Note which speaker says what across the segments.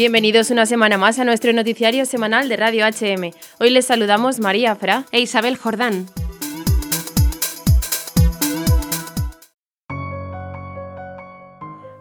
Speaker 1: Bienvenidos una semana más a nuestro noticiario semanal de Radio HM. Hoy les saludamos María Fra
Speaker 2: e Isabel Jordán.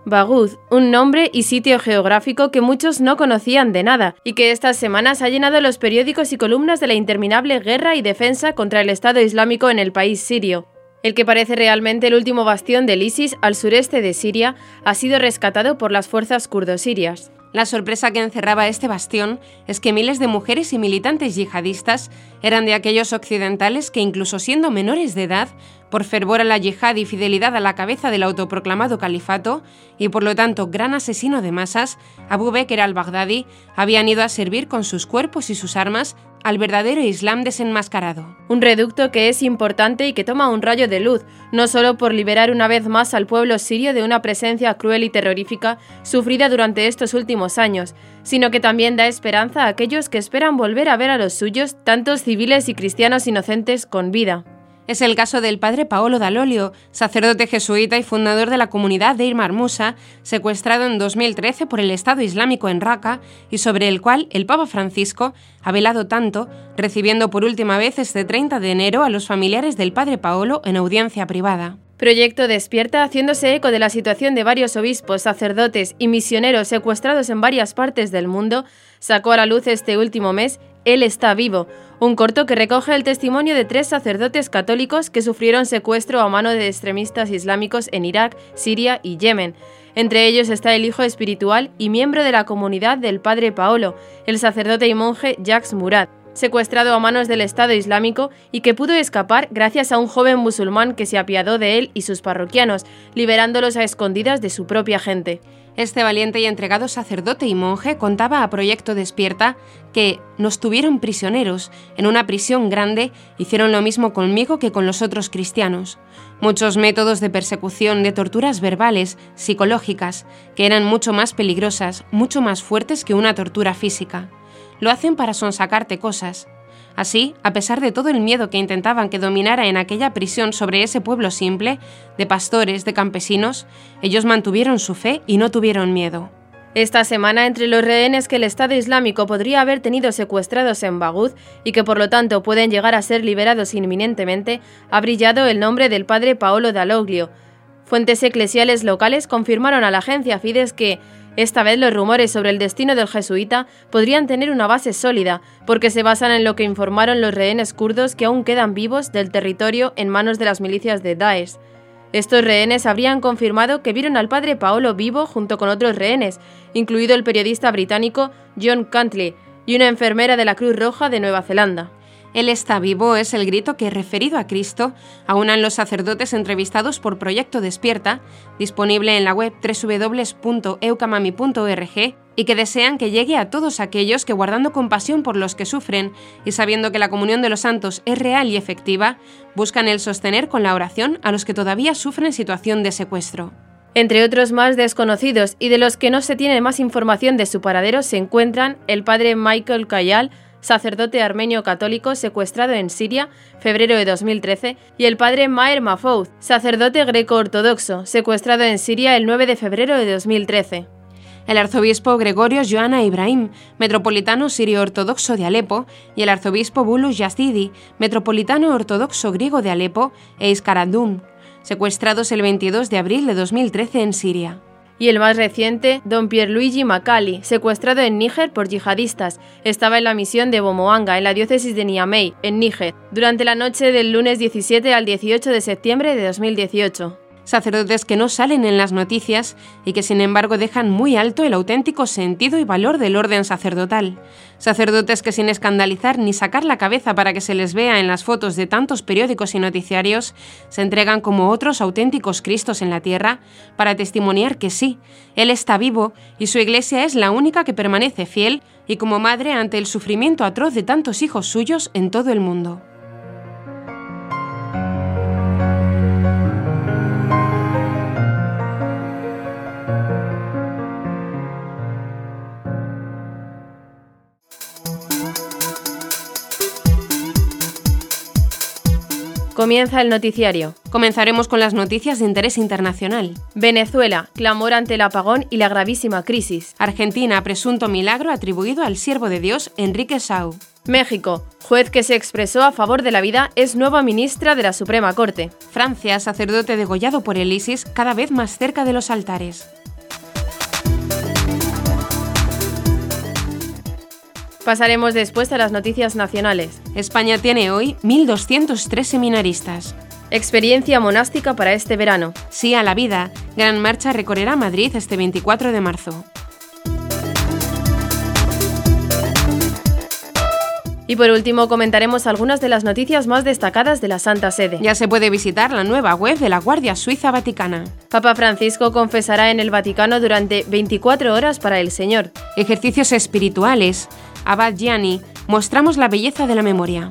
Speaker 1: Bagud, un nombre y sitio geográfico que muchos no conocían de nada y que estas semanas ha llenado los periódicos y columnas de la interminable guerra y defensa contra el Estado Islámico en el país sirio. El que parece realmente el último bastión del ISIS al sureste de Siria ha sido rescatado por las fuerzas kurdo-sirias.
Speaker 2: La sorpresa que encerraba este bastión es que miles de mujeres y militantes yihadistas eran de aquellos occidentales que, incluso siendo menores de edad, por fervor a la yihad y fidelidad a la cabeza del autoproclamado califato, y por lo tanto gran asesino de masas, Abu Bakr al-Baghdadi, habían ido a servir con sus cuerpos y sus armas al verdadero Islam desenmascarado.
Speaker 1: Un reducto que es importante y que toma un rayo de luz, no solo por liberar una vez más al pueblo sirio de una presencia cruel y terrorífica sufrida durante estos últimos años, sino que también da esperanza a aquellos que esperan volver a ver a los suyos, tantos civiles y cristianos inocentes, con vida.
Speaker 2: Es el caso del padre Paolo Dall'Olio, sacerdote jesuita y fundador de la comunidad de Irmar Musa, secuestrado en 2013 por el Estado Islámico en Raqqa y sobre el cual el Papa Francisco ha velado tanto, recibiendo por última vez este 30 de enero a los familiares del padre Paolo en audiencia privada.
Speaker 1: Proyecto Despierta, haciéndose eco de la situación de varios obispos, sacerdotes y misioneros secuestrados en varias partes del mundo, sacó a la luz este último mes Él está vivo, un corto que recoge el testimonio de tres sacerdotes católicos que sufrieron secuestro a mano de extremistas islámicos en Irak, Siria y Yemen. Entre ellos está el hijo espiritual y miembro de la comunidad del padre Paolo, el sacerdote y monje Jacques Murad, secuestrado a manos del Estado Islámico y que pudo escapar gracias a un joven musulmán que se apiadó de él y sus parroquianos, liberándolos a escondidas de su propia gente.
Speaker 2: Este valiente y entregado sacerdote y monje contaba a Proyecto Despierta que nos tuvieron prisioneros en una prisión grande, hicieron lo mismo conmigo que con los otros cristianos. Muchos métodos de persecución, de torturas verbales, psicológicas, que eran mucho más peligrosas, mucho más fuertes que una tortura física. Lo hacen para sonsacarte cosas, Así, a pesar de todo el miedo que intentaban que dominara en aquella prisión sobre ese pueblo simple, de pastores, de campesinos, ellos mantuvieron su fe y no tuvieron miedo.
Speaker 1: Esta semana, entre los rehenes que el Estado Islámico podría haber tenido secuestrados en Bagud y que por lo tanto pueden llegar a ser liberados inminentemente, ha brillado el nombre del padre Paolo Daloglio. Fuentes eclesiales locales confirmaron a la agencia Fides que, esta vez los rumores sobre el destino del jesuita podrían tener una base sólida, porque se basan en lo que informaron los rehenes kurdos que aún quedan vivos del territorio en manos de las milicias de Daesh. Estos rehenes habrían confirmado que vieron al padre Paolo vivo junto con otros rehenes, incluido el periodista británico John Cantley y una enfermera de la Cruz Roja de Nueva Zelanda.
Speaker 2: Él está vivo es el grito que, referido a Cristo, aunan los sacerdotes entrevistados por Proyecto Despierta, disponible en la web www.eucamami.org, y que desean que llegue a todos aquellos que, guardando compasión por los que sufren y sabiendo que la comunión de los santos es real y efectiva, buscan el sostener con la oración a los que todavía sufren situación de secuestro.
Speaker 1: Entre otros más desconocidos y de los que no se tiene más información de su paradero se encuentran el padre Michael Kayal, sacerdote armenio católico secuestrado en Siria, febrero de 2013, y el padre Maher Mafoud, sacerdote greco-ortodoxo, secuestrado en Siria el 9 de febrero de 2013.
Speaker 2: El arzobispo Gregorio Joana Ibrahim, metropolitano sirio-ortodoxo de Alepo, y el arzobispo Bulus Yazidi, metropolitano ortodoxo griego de Alepo, e Iskarandun, secuestrados el 22 de abril de 2013 en Siria
Speaker 1: y el más reciente, don Pierluigi Macali, secuestrado en Níger por yihadistas. Estaba en la misión de Bomoanga, en la diócesis de Niamey, en Níger, durante la noche del lunes 17 al 18 de septiembre de 2018
Speaker 2: sacerdotes que no salen en las noticias y que sin embargo dejan muy alto el auténtico sentido y valor del orden sacerdotal. Sacerdotes que sin escandalizar ni sacar la cabeza para que se les vea en las fotos de tantos periódicos y noticiarios, se entregan como otros auténticos Cristos en la tierra para testimoniar que sí, Él está vivo y su iglesia es la única que permanece fiel y como madre ante el sufrimiento atroz de tantos hijos suyos en todo el mundo.
Speaker 1: Comienza el noticiario.
Speaker 2: Comenzaremos con las noticias de interés internacional.
Speaker 1: Venezuela, clamor ante el apagón y la gravísima crisis.
Speaker 2: Argentina, presunto milagro atribuido al siervo de Dios Enrique Sau.
Speaker 1: México, juez que se expresó a favor de la vida es nueva ministra de la Suprema Corte.
Speaker 2: Francia, sacerdote degollado por el ISIS cada vez más cerca de los altares.
Speaker 1: Pasaremos después a las noticias nacionales.
Speaker 2: España tiene hoy 1.203 seminaristas.
Speaker 1: Experiencia monástica para este verano.
Speaker 2: Sí a la vida. Gran Marcha recorrerá Madrid este 24 de marzo.
Speaker 1: Y por último comentaremos algunas de las noticias más destacadas de la Santa Sede.
Speaker 2: Ya se puede visitar la nueva web de la Guardia Suiza Vaticana.
Speaker 1: Papa Francisco confesará en el Vaticano durante 24 horas para el Señor.
Speaker 2: Ejercicios espirituales. Abad Gianni, mostramos la belleza de la memoria.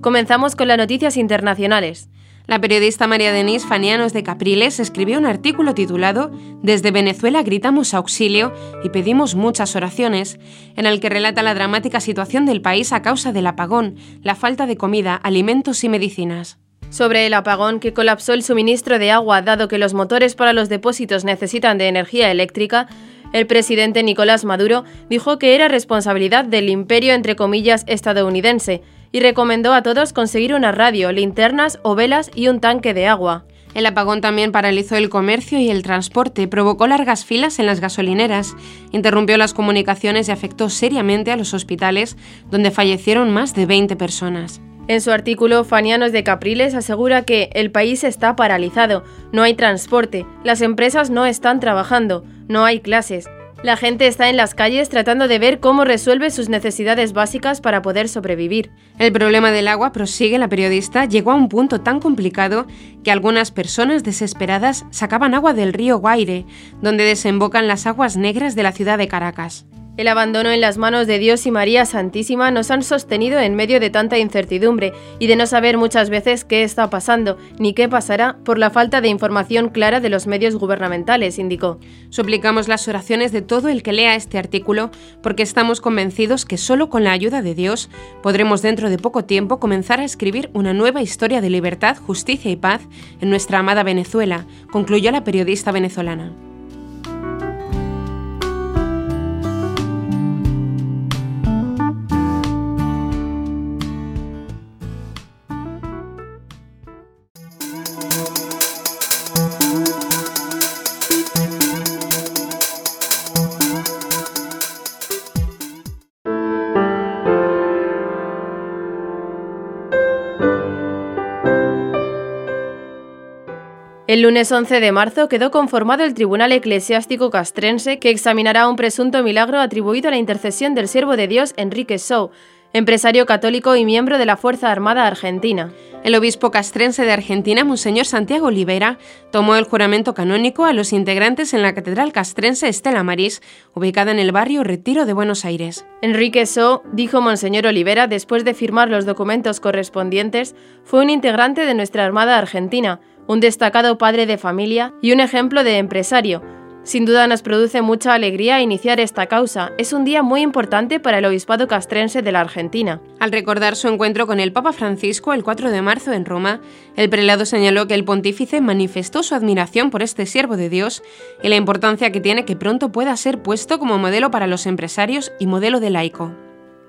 Speaker 1: Comenzamos con las noticias internacionales.
Speaker 2: La periodista María Denise Fanianos de Capriles escribió un artículo titulado Desde Venezuela gritamos auxilio y pedimos muchas oraciones, en el que relata la dramática situación del país a causa del apagón, la falta de comida, alimentos y medicinas.
Speaker 1: Sobre el apagón que colapsó el suministro de agua dado que los motores para los depósitos necesitan de energía eléctrica, el presidente Nicolás Maduro dijo que era responsabilidad del imperio entre comillas estadounidense y recomendó a todos conseguir una radio, linternas o velas y un tanque de agua.
Speaker 2: El apagón también paralizó el comercio y el transporte, provocó largas filas en las gasolineras, interrumpió las comunicaciones y afectó seriamente a los hospitales, donde fallecieron más de 20 personas.
Speaker 1: En su artículo, Fanianos de Capriles asegura que el país está paralizado, no hay transporte, las empresas no están trabajando, no hay clases, la gente está en las calles tratando de ver cómo resuelve sus necesidades básicas para poder sobrevivir.
Speaker 2: El problema del agua, prosigue la periodista, llegó a un punto tan complicado que algunas personas desesperadas sacaban agua del río Guaire, donde desembocan las aguas negras de la ciudad de Caracas.
Speaker 1: El abandono en las manos de Dios y María Santísima nos han sostenido en medio de tanta incertidumbre y de no saber muchas veces qué está pasando ni qué pasará por la falta de información clara de los medios gubernamentales, indicó.
Speaker 2: Suplicamos las oraciones de todo el que lea este artículo porque estamos convencidos que solo con la ayuda de Dios podremos dentro de poco tiempo comenzar a escribir una nueva historia de libertad, justicia y paz en nuestra amada Venezuela, concluyó la periodista venezolana.
Speaker 1: Lunes 11 de marzo quedó conformado el Tribunal Eclesiástico Castrense que examinará un presunto milagro atribuido a la intercesión del siervo de Dios Enrique Sou, empresario católico y miembro de la Fuerza Armada Argentina.
Speaker 2: El obispo castrense de Argentina, Monseñor Santiago Olivera, tomó el juramento canónico a los integrantes en la Catedral Castrense Estela Maris, ubicada en el barrio Retiro de Buenos Aires.
Speaker 1: Enrique So, dijo Monseñor Olivera después de firmar los documentos correspondientes, fue un integrante de nuestra Armada Argentina, un destacado padre de familia y un ejemplo de empresario. Sin duda nos produce mucha alegría iniciar esta causa. Es un día muy importante para el obispado castrense de la Argentina.
Speaker 2: Al recordar su encuentro con el Papa Francisco el 4 de marzo en Roma, el prelado señaló que el pontífice manifestó su admiración por este siervo de Dios y la importancia que tiene que pronto pueda ser puesto como modelo para los empresarios y modelo de laico.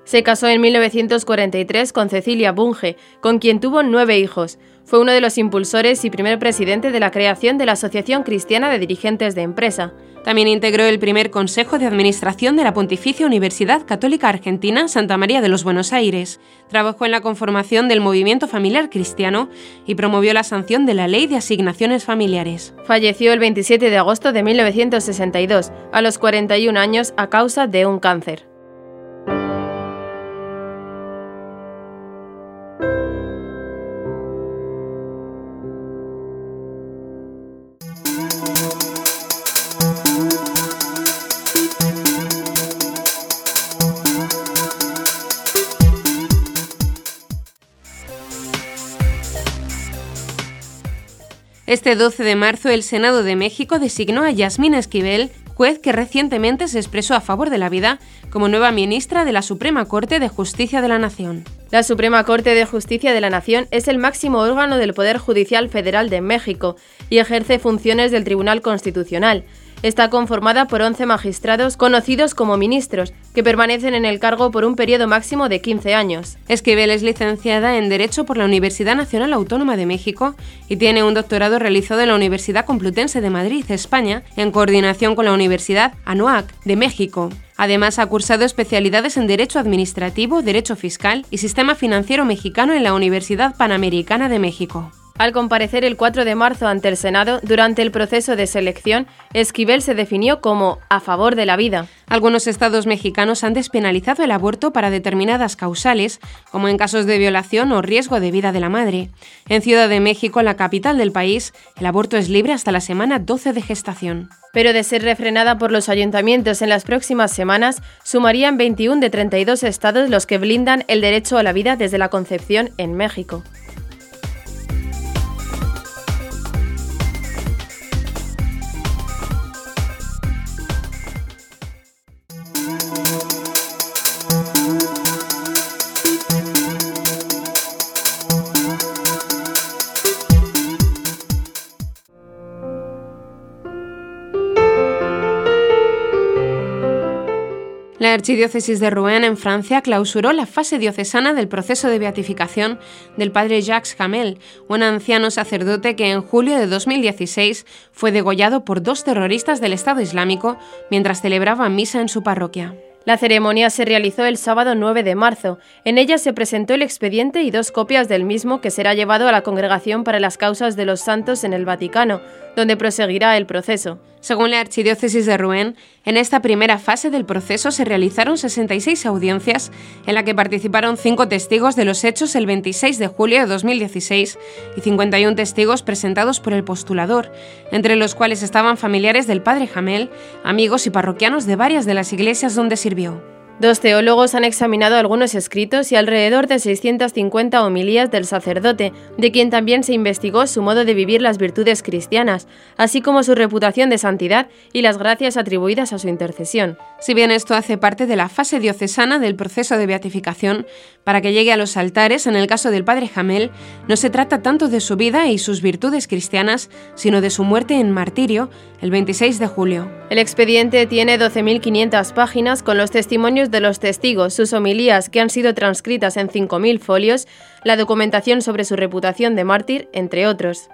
Speaker 1: Se casó en 1943 con Cecilia Bunge, con quien tuvo nueve hijos. Fue uno de los impulsores y primer presidente de la creación de la Asociación Cristiana de Dirigentes de Empresa.
Speaker 2: También integró el primer Consejo de Administración de la Pontificia Universidad Católica Argentina Santa María de los Buenos Aires. Trabajó en la conformación del movimiento familiar cristiano y promovió la sanción de la Ley de Asignaciones Familiares.
Speaker 1: Falleció el 27 de agosto de 1962, a los 41 años, a causa de un cáncer.
Speaker 2: Este 12 de marzo el Senado de México designó a Yasmín Esquivel juez que recientemente se expresó a favor de la vida como nueva ministra de la Suprema Corte de Justicia de la Nación.
Speaker 1: La Suprema Corte de Justicia de la Nación es el máximo órgano del Poder Judicial Federal de México y ejerce funciones del Tribunal Constitucional. Está conformada por 11 magistrados conocidos como ministros, que permanecen en el cargo por un periodo máximo de 15 años.
Speaker 2: Esquivel es licenciada en Derecho por la Universidad Nacional Autónoma de México y tiene un doctorado realizado en la Universidad Complutense de Madrid, España, en coordinación con la Universidad ANUAC de México. Además, ha cursado especialidades en Derecho Administrativo, Derecho Fiscal y Sistema Financiero Mexicano en la Universidad Panamericana de México.
Speaker 1: Al comparecer el 4 de marzo ante el Senado durante el proceso de selección, Esquivel se definió como a favor de la vida.
Speaker 2: Algunos estados mexicanos han despenalizado el aborto para determinadas causales, como en casos de violación o riesgo de vida de la madre. En Ciudad de México, la capital del país, el aborto es libre hasta la semana 12 de gestación.
Speaker 1: Pero de ser refrenada por los ayuntamientos en las próximas semanas, sumarían 21 de 32 estados los que blindan el derecho a la vida desde la concepción en México.
Speaker 2: La Archidiócesis de Rouen en Francia clausuró la fase diocesana del proceso de beatificación del padre Jacques Hamel, un anciano sacerdote que en julio de 2016 fue degollado por dos terroristas del Estado Islámico mientras celebraba misa en su parroquia.
Speaker 1: La ceremonia se realizó el sábado 9 de marzo. En ella se presentó el expediente y dos copias del mismo que será llevado a la Congregación para las Causas de los Santos en el Vaticano, donde proseguirá el proceso.
Speaker 2: Según la Archidiócesis de Rouen, en esta primera fase del proceso se realizaron 66 audiencias en la que participaron cinco testigos de los hechos el 26 de julio de 2016 y 51 testigos presentados por el postulador, entre los cuales estaban familiares del padre Jamel, amigos y parroquianos de varias de las iglesias donde sirvió.
Speaker 1: Dos teólogos han examinado algunos escritos y alrededor de 650 homilías del sacerdote, de quien también se investigó su modo de vivir las virtudes cristianas, así como su reputación de santidad y las gracias atribuidas a su intercesión.
Speaker 2: Si bien esto hace parte de la fase diocesana del proceso de beatificación, para que llegue a los altares, en el caso del padre Jamel, no se trata tanto de su vida y sus virtudes cristianas, sino de su muerte en martirio el 26 de julio.
Speaker 1: El expediente tiene 12.500 páginas con los testimonios de los testigos, sus homilías que han sido transcritas en 5.000 folios, la documentación sobre su reputación de mártir, entre otros.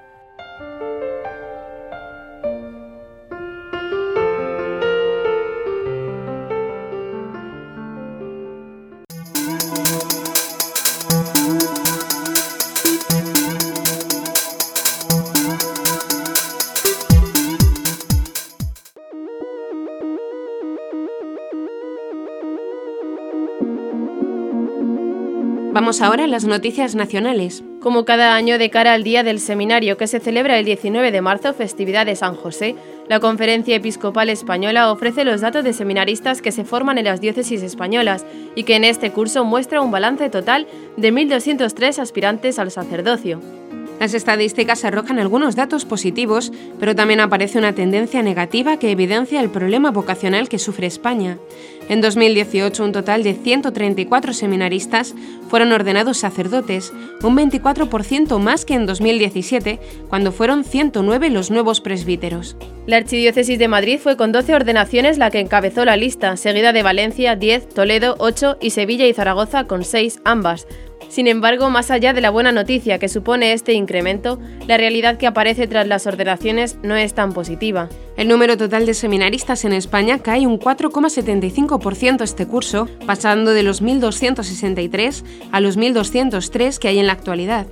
Speaker 2: Vamos ahora a las noticias nacionales.
Speaker 1: Como cada año de cara al Día del Seminario que se celebra el 19 de marzo, festividad de San José, la Conferencia Episcopal Española ofrece los datos de seminaristas que se forman en las diócesis españolas y que en este curso muestra un balance total de 1.203 aspirantes al sacerdocio.
Speaker 2: Las estadísticas arrojan algunos datos positivos, pero también aparece una tendencia negativa que evidencia el problema vocacional que sufre España. En 2018, un total de 134 seminaristas fueron ordenados sacerdotes, un 24% más que en 2017, cuando fueron 109 los nuevos presbíteros.
Speaker 1: La Archidiócesis de Madrid fue con 12 ordenaciones la que encabezó la lista, seguida de Valencia 10, Toledo 8 y Sevilla y Zaragoza con 6 ambas, sin embargo, más allá de la buena noticia que supone este incremento, la realidad que aparece tras las ordenaciones no es tan positiva.
Speaker 2: El número total de seminaristas en España cae un 4,75% este curso, pasando de los 1.263 a los 1.203 que hay en la actualidad.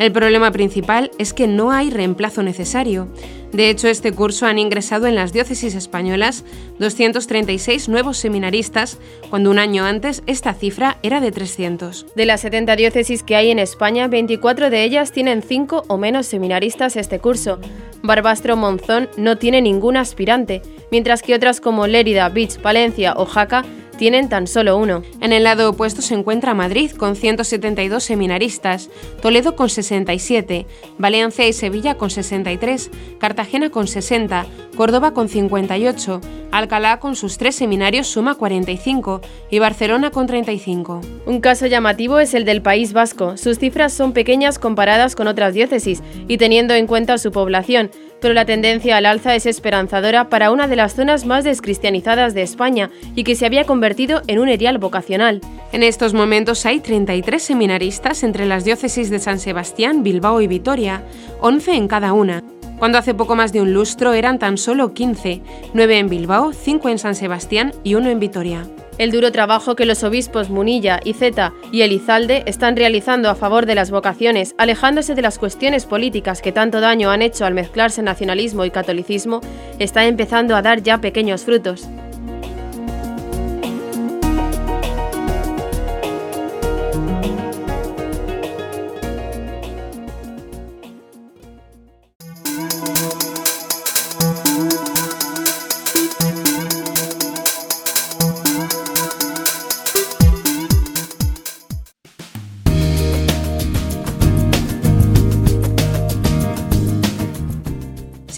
Speaker 2: El problema principal es que no hay reemplazo necesario. De hecho, este curso han ingresado en las diócesis españolas 236 nuevos seminaristas, cuando un año antes esta cifra era de 300.
Speaker 1: De las 70 diócesis que hay en España, 24 de ellas tienen 5 o menos seminaristas este curso. Barbastro Monzón no tiene ningún aspirante, mientras que otras como Lérida, Beach, Palencia o Jaca tienen tan solo uno.
Speaker 2: En el lado opuesto se encuentra Madrid con 172 seminaristas, Toledo con 67, Valencia y Sevilla con 63, Cartagena con 60, Córdoba con 58, Alcalá con sus tres seminarios suma 45 y Barcelona con 35.
Speaker 1: Un caso llamativo es el del País Vasco. Sus cifras son pequeñas comparadas con otras diócesis y teniendo en cuenta su población, pero la tendencia al alza es esperanzadora para una de las zonas más descristianizadas de España y que se había convertido en un erial vocacional.
Speaker 2: En estos momentos hay 33 seminaristas entre las diócesis de San Sebastián, Bilbao y Vitoria, 11 en cada una cuando hace poco más de un lustro eran tan solo 15, 9 en Bilbao, 5 en San Sebastián y 1 en Vitoria.
Speaker 1: El duro trabajo que los obispos Munilla, Iceta y Elizalde están realizando a favor de las vocaciones, alejándose de las cuestiones políticas que tanto daño han hecho al mezclarse nacionalismo y catolicismo, está empezando a dar ya pequeños frutos.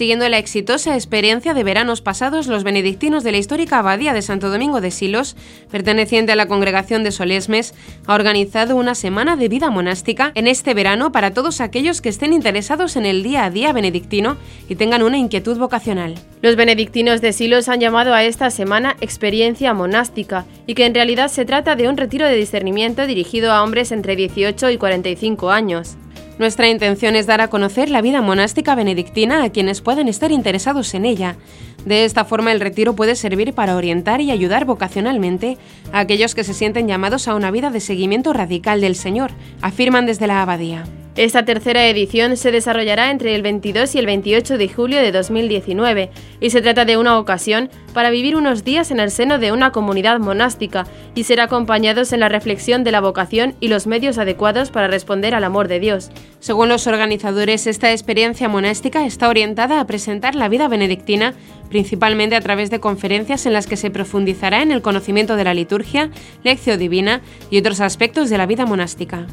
Speaker 2: Siguiendo la exitosa experiencia de veranos pasados, los benedictinos de la histórica Abadía de Santo Domingo de Silos, perteneciente a la congregación de Solesmes, ha organizado una semana de vida monástica en este verano para todos aquellos que estén interesados en el día a día benedictino y tengan una inquietud vocacional.
Speaker 1: Los benedictinos de Silos han llamado a esta semana experiencia monástica y que en realidad se trata de un retiro de discernimiento dirigido a hombres entre 18 y 45 años.
Speaker 2: Nuestra intención es dar a conocer la vida monástica benedictina a quienes puedan estar interesados en ella. De esta forma el retiro puede servir para orientar y ayudar vocacionalmente a aquellos que se sienten llamados a una vida de seguimiento radical del Señor, afirman desde la abadía.
Speaker 1: Esta tercera edición se desarrollará entre el 22 y el 28 de julio de 2019 y se trata de una ocasión para vivir unos días en el seno de una comunidad monástica y ser acompañados en la reflexión de la vocación y los medios adecuados para responder al amor de Dios.
Speaker 2: Según los organizadores, esta experiencia monástica está orientada a presentar la vida benedictina principalmente a través de conferencias en las que se profundizará en el conocimiento de la liturgia, lección divina y otros aspectos de la vida monástica.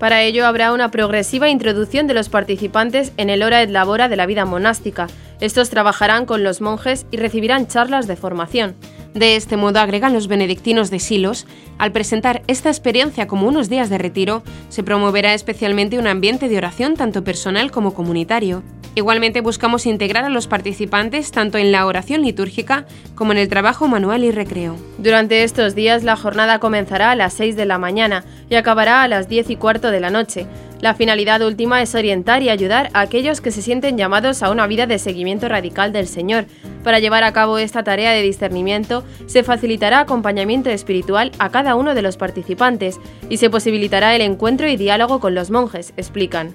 Speaker 1: Para ello habrá una progresiva introducción de los participantes en el hora et labora de la vida monástica. Estos trabajarán con los monjes y recibirán charlas de formación.
Speaker 2: De este modo, agregan los benedictinos de Silos, al presentar esta experiencia como unos días de retiro, se promoverá especialmente un ambiente de oración tanto personal como comunitario, Igualmente buscamos integrar a los participantes tanto en la oración litúrgica como en el trabajo manual y recreo.
Speaker 1: Durante estos días la jornada comenzará a las 6 de la mañana y acabará a las 10 y cuarto de la noche. La finalidad última es orientar y ayudar a aquellos que se sienten llamados a una vida de seguimiento radical del Señor. Para llevar a cabo esta tarea de discernimiento, se facilitará acompañamiento espiritual a cada uno de los participantes y se posibilitará el encuentro y diálogo con los monjes, explican.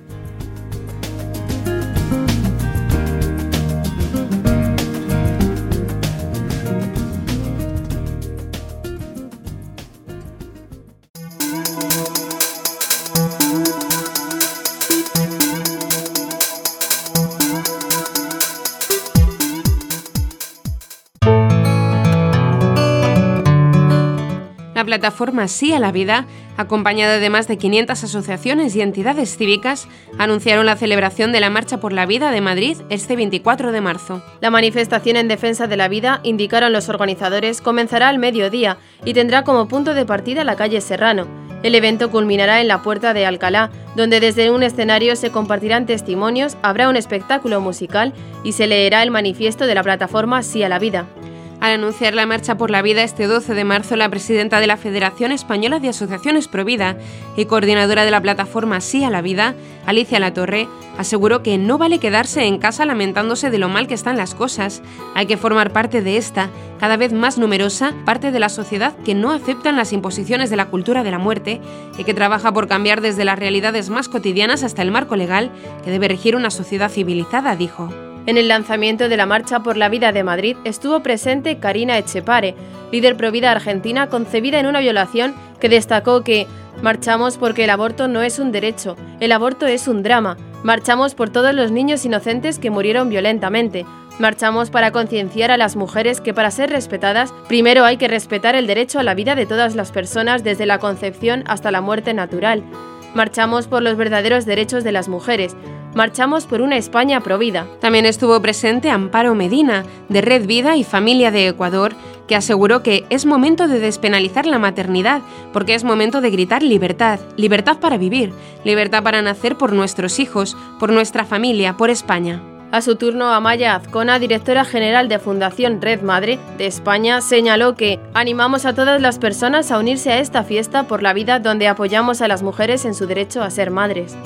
Speaker 2: Plataforma Sí a la Vida, acompañada de más de 500 asociaciones y entidades cívicas, anunciaron la celebración de la Marcha por la Vida de Madrid este 24 de marzo.
Speaker 1: La manifestación en defensa de la vida, indicaron los organizadores, comenzará al mediodía y tendrá como punto de partida la calle Serrano. El evento culminará en la Puerta de Alcalá, donde desde un escenario se compartirán testimonios, habrá un espectáculo musical y se leerá el manifiesto de la plataforma Sí a la Vida.
Speaker 2: Al anunciar la marcha por la vida este 12 de marzo, la presidenta de la Federación Española de Asociaciones Provida y coordinadora de la plataforma Sí a la Vida, Alicia Latorre, aseguró que no vale quedarse en casa lamentándose de lo mal que están las cosas. Hay que formar parte de esta, cada vez más numerosa, parte de la sociedad que no aceptan las imposiciones de la cultura de la muerte y que trabaja por cambiar desde las realidades más cotidianas hasta el marco legal que debe regir una sociedad civilizada, dijo.
Speaker 1: En el lanzamiento de la Marcha por la Vida de Madrid estuvo presente Karina Echepare, líder provida argentina concebida en una violación que destacó que marchamos porque el aborto no es un derecho, el aborto es un drama, marchamos por todos los niños inocentes que murieron violentamente, Marchamos para concienciar a las mujeres que para ser respetadas, primero hay que respetar el derecho a la vida de todas las personas desde la concepción hasta la muerte natural. Marchamos por los verdaderos derechos de las mujeres. Marchamos por una España provida.
Speaker 2: También estuvo presente Amparo Medina, de Red Vida y Familia de Ecuador, que aseguró que es momento de despenalizar la maternidad, porque es momento de gritar libertad, libertad para vivir, libertad para nacer por nuestros hijos, por nuestra familia, por España.
Speaker 1: A su turno, Amaya Azcona, directora general de Fundación Red Madre de España, señaló que animamos a todas las personas a unirse a esta fiesta por la vida donde apoyamos a las mujeres en su derecho a ser madres.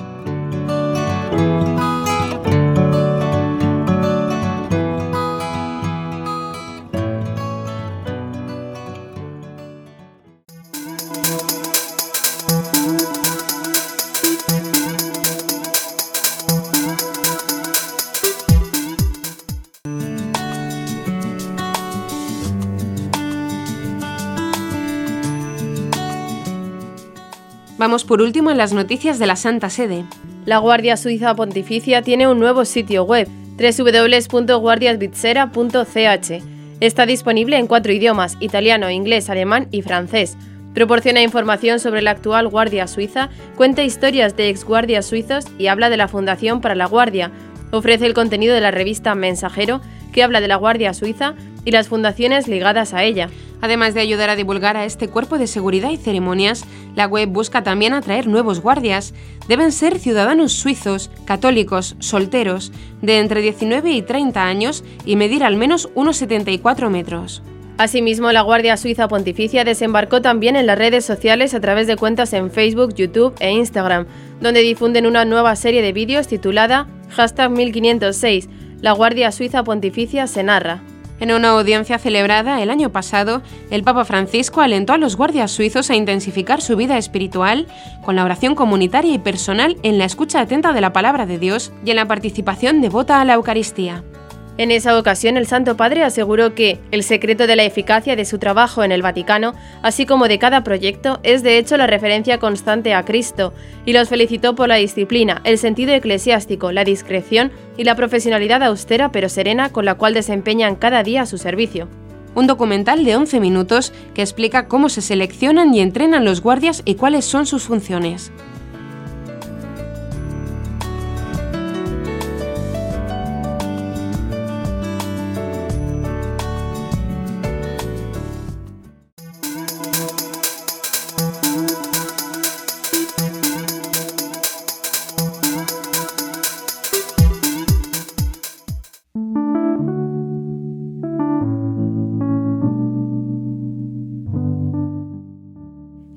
Speaker 2: Por último en las noticias de la Santa Sede.
Speaker 1: La Guardia Suiza Pontificia tiene un nuevo sitio web, www.guardiasvitsera.ch. Está disponible en cuatro idiomas, italiano, inglés, alemán y francés. Proporciona información sobre la actual Guardia Suiza, cuenta historias de exguardias suizos y habla de la Fundación para la Guardia. Ofrece el contenido de la revista Mensajero, que habla de la Guardia Suiza y las fundaciones ligadas a ella.
Speaker 2: Además de ayudar a divulgar a este cuerpo de seguridad y ceremonias, la web busca también atraer nuevos guardias. Deben ser ciudadanos suizos, católicos, solteros, de entre 19 y 30 años y medir al menos unos 74 metros.
Speaker 1: Asimismo, la Guardia Suiza Pontificia desembarcó también en las redes sociales a través de cuentas en Facebook, YouTube e Instagram, donde difunden una nueva serie de vídeos titulada Hashtag 1506, la Guardia Suiza Pontificia se narra.
Speaker 2: En una audiencia celebrada el año pasado, el Papa Francisco alentó a los guardias suizos a intensificar su vida espiritual con la oración comunitaria y personal en la escucha atenta de la palabra de Dios y en la participación devota a la Eucaristía.
Speaker 1: En esa ocasión, el Santo Padre aseguró que el secreto de la eficacia de su trabajo en el Vaticano, así como de cada proyecto, es de hecho la referencia constante a Cristo, y los felicitó por la disciplina, el sentido eclesiástico, la discreción y la profesionalidad austera pero serena con la cual desempeñan cada día su servicio
Speaker 2: un documental de 11 minutos que explica cómo se seleccionan y entrenan los guardias y cuáles son sus funciones.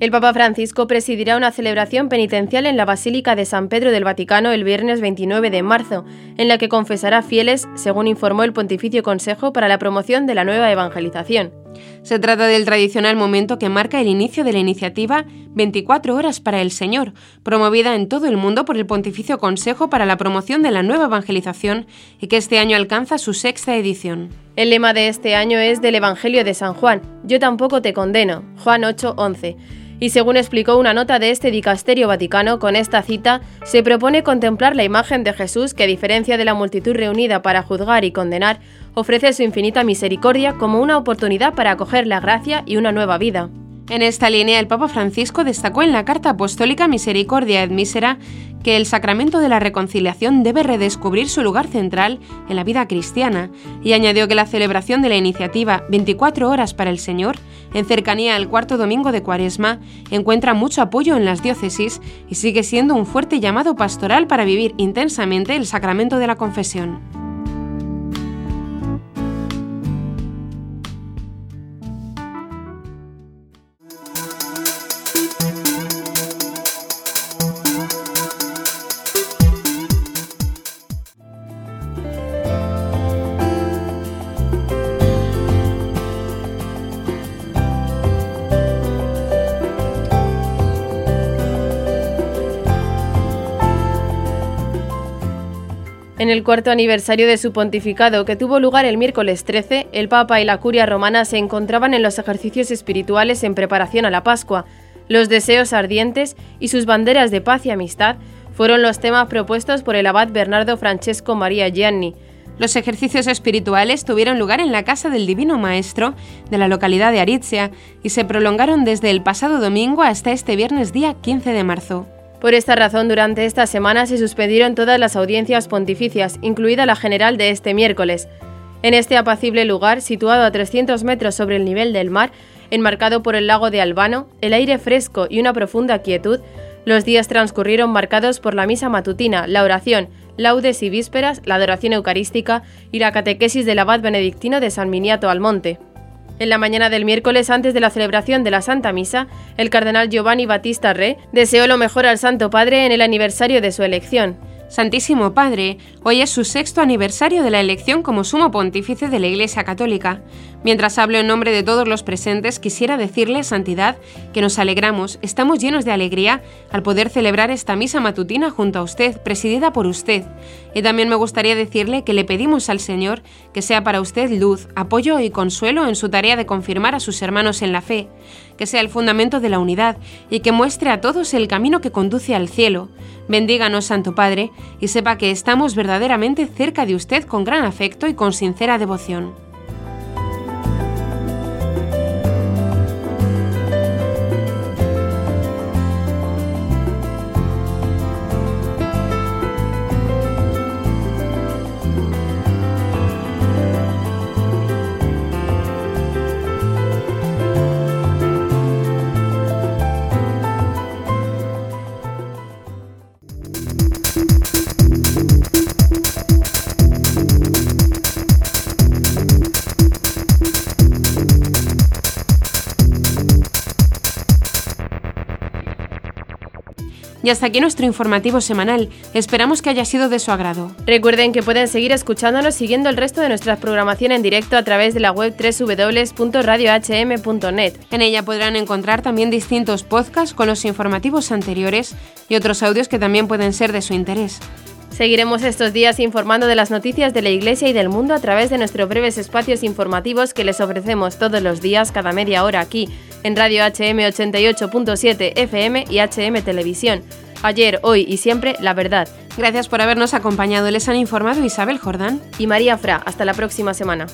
Speaker 1: El Papa Francisco presidirá una celebración penitencial en la Basílica de San Pedro del Vaticano el viernes 29 de marzo, en la que confesará fieles, según informó el Pontificio Consejo para la Promoción de la Nueva Evangelización.
Speaker 2: Se trata del tradicional momento que marca el inicio de la iniciativa 24 horas para el Señor, promovida en todo el mundo por el Pontificio Consejo para la Promoción de la Nueva Evangelización y que este año alcanza su sexta edición.
Speaker 1: El lema de este año es del Evangelio de San Juan, Yo tampoco te condeno, Juan 8:11 y según explicó una nota de este dicasterio vaticano, con esta cita se propone contemplar la imagen de Jesús que, a diferencia de la multitud reunida para juzgar y condenar, ofrece su infinita misericordia como una oportunidad para acoger la gracia y una nueva vida.
Speaker 2: En esta línea, el Papa Francisco destacó en la Carta Apostólica Misericordia et Misera que el sacramento de la reconciliación debe redescubrir su lugar central en la vida cristiana y añadió que la celebración de la iniciativa 24 horas para el Señor, en cercanía al cuarto domingo de Cuaresma, encuentra mucho apoyo en las diócesis y sigue siendo un fuerte llamado pastoral para vivir intensamente el sacramento de la confesión.
Speaker 1: En el cuarto aniversario de su pontificado, que tuvo lugar el miércoles 13, el Papa y la curia romana se encontraban en los ejercicios espirituales en preparación a la Pascua. Los deseos ardientes y sus banderas de paz y amistad fueron los temas propuestos por el abad Bernardo Francesco María Gianni.
Speaker 2: Los ejercicios espirituales tuvieron lugar en la casa del Divino Maestro de la localidad de Aritzia y se prolongaron desde el pasado domingo hasta este viernes día 15 de marzo.
Speaker 1: Por esta razón, durante esta semana se suspendieron todas las audiencias pontificias, incluida la general de este miércoles. En este apacible lugar, situado a 300 metros sobre el nivel del mar, enmarcado por el lago de Albano, el aire fresco y una profunda quietud, los días transcurrieron marcados por la misa matutina, la oración, laudes y vísperas, la adoración eucarística y la catequesis del abad benedictino de San Miniato al Monte. En la mañana del miércoles, antes de la celebración de la Santa Misa, el cardenal Giovanni Battista Re deseó lo mejor al Santo Padre en el aniversario de su elección.
Speaker 2: Santísimo Padre, hoy es su sexto aniversario de la elección como sumo pontífice de la Iglesia Católica. Mientras hablo en nombre de todos los presentes, quisiera decirle, Santidad, que nos alegramos, estamos llenos de alegría al poder celebrar esta misa matutina junto a usted, presidida por usted. Y también me gustaría decirle que le pedimos al Señor que sea para usted luz, apoyo y consuelo en su tarea de confirmar a sus hermanos en la fe, que sea el fundamento de la unidad y que muestre a todos el camino que conduce al cielo. Bendíganos, Santo Padre, y sepa que estamos verdaderamente cerca de usted con gran afecto y con sincera devoción. Y hasta aquí nuestro informativo semanal. Esperamos que haya sido de su agrado.
Speaker 1: Recuerden que pueden seguir escuchándonos siguiendo el resto de nuestra programación en directo a través de la web www.radiohm.net.
Speaker 2: En ella podrán encontrar también distintos podcasts con los informativos anteriores y otros audios que también pueden ser de su interés.
Speaker 1: Seguiremos estos días informando de las noticias de la Iglesia y del mundo a través de nuestros breves espacios informativos que les ofrecemos todos los días, cada media hora aquí, en Radio HM 88.7 FM y HM Televisión. Ayer, hoy y siempre, la verdad.
Speaker 2: Gracias por habernos acompañado. Les han informado Isabel Jordán
Speaker 1: y María Fra. Hasta la próxima semana.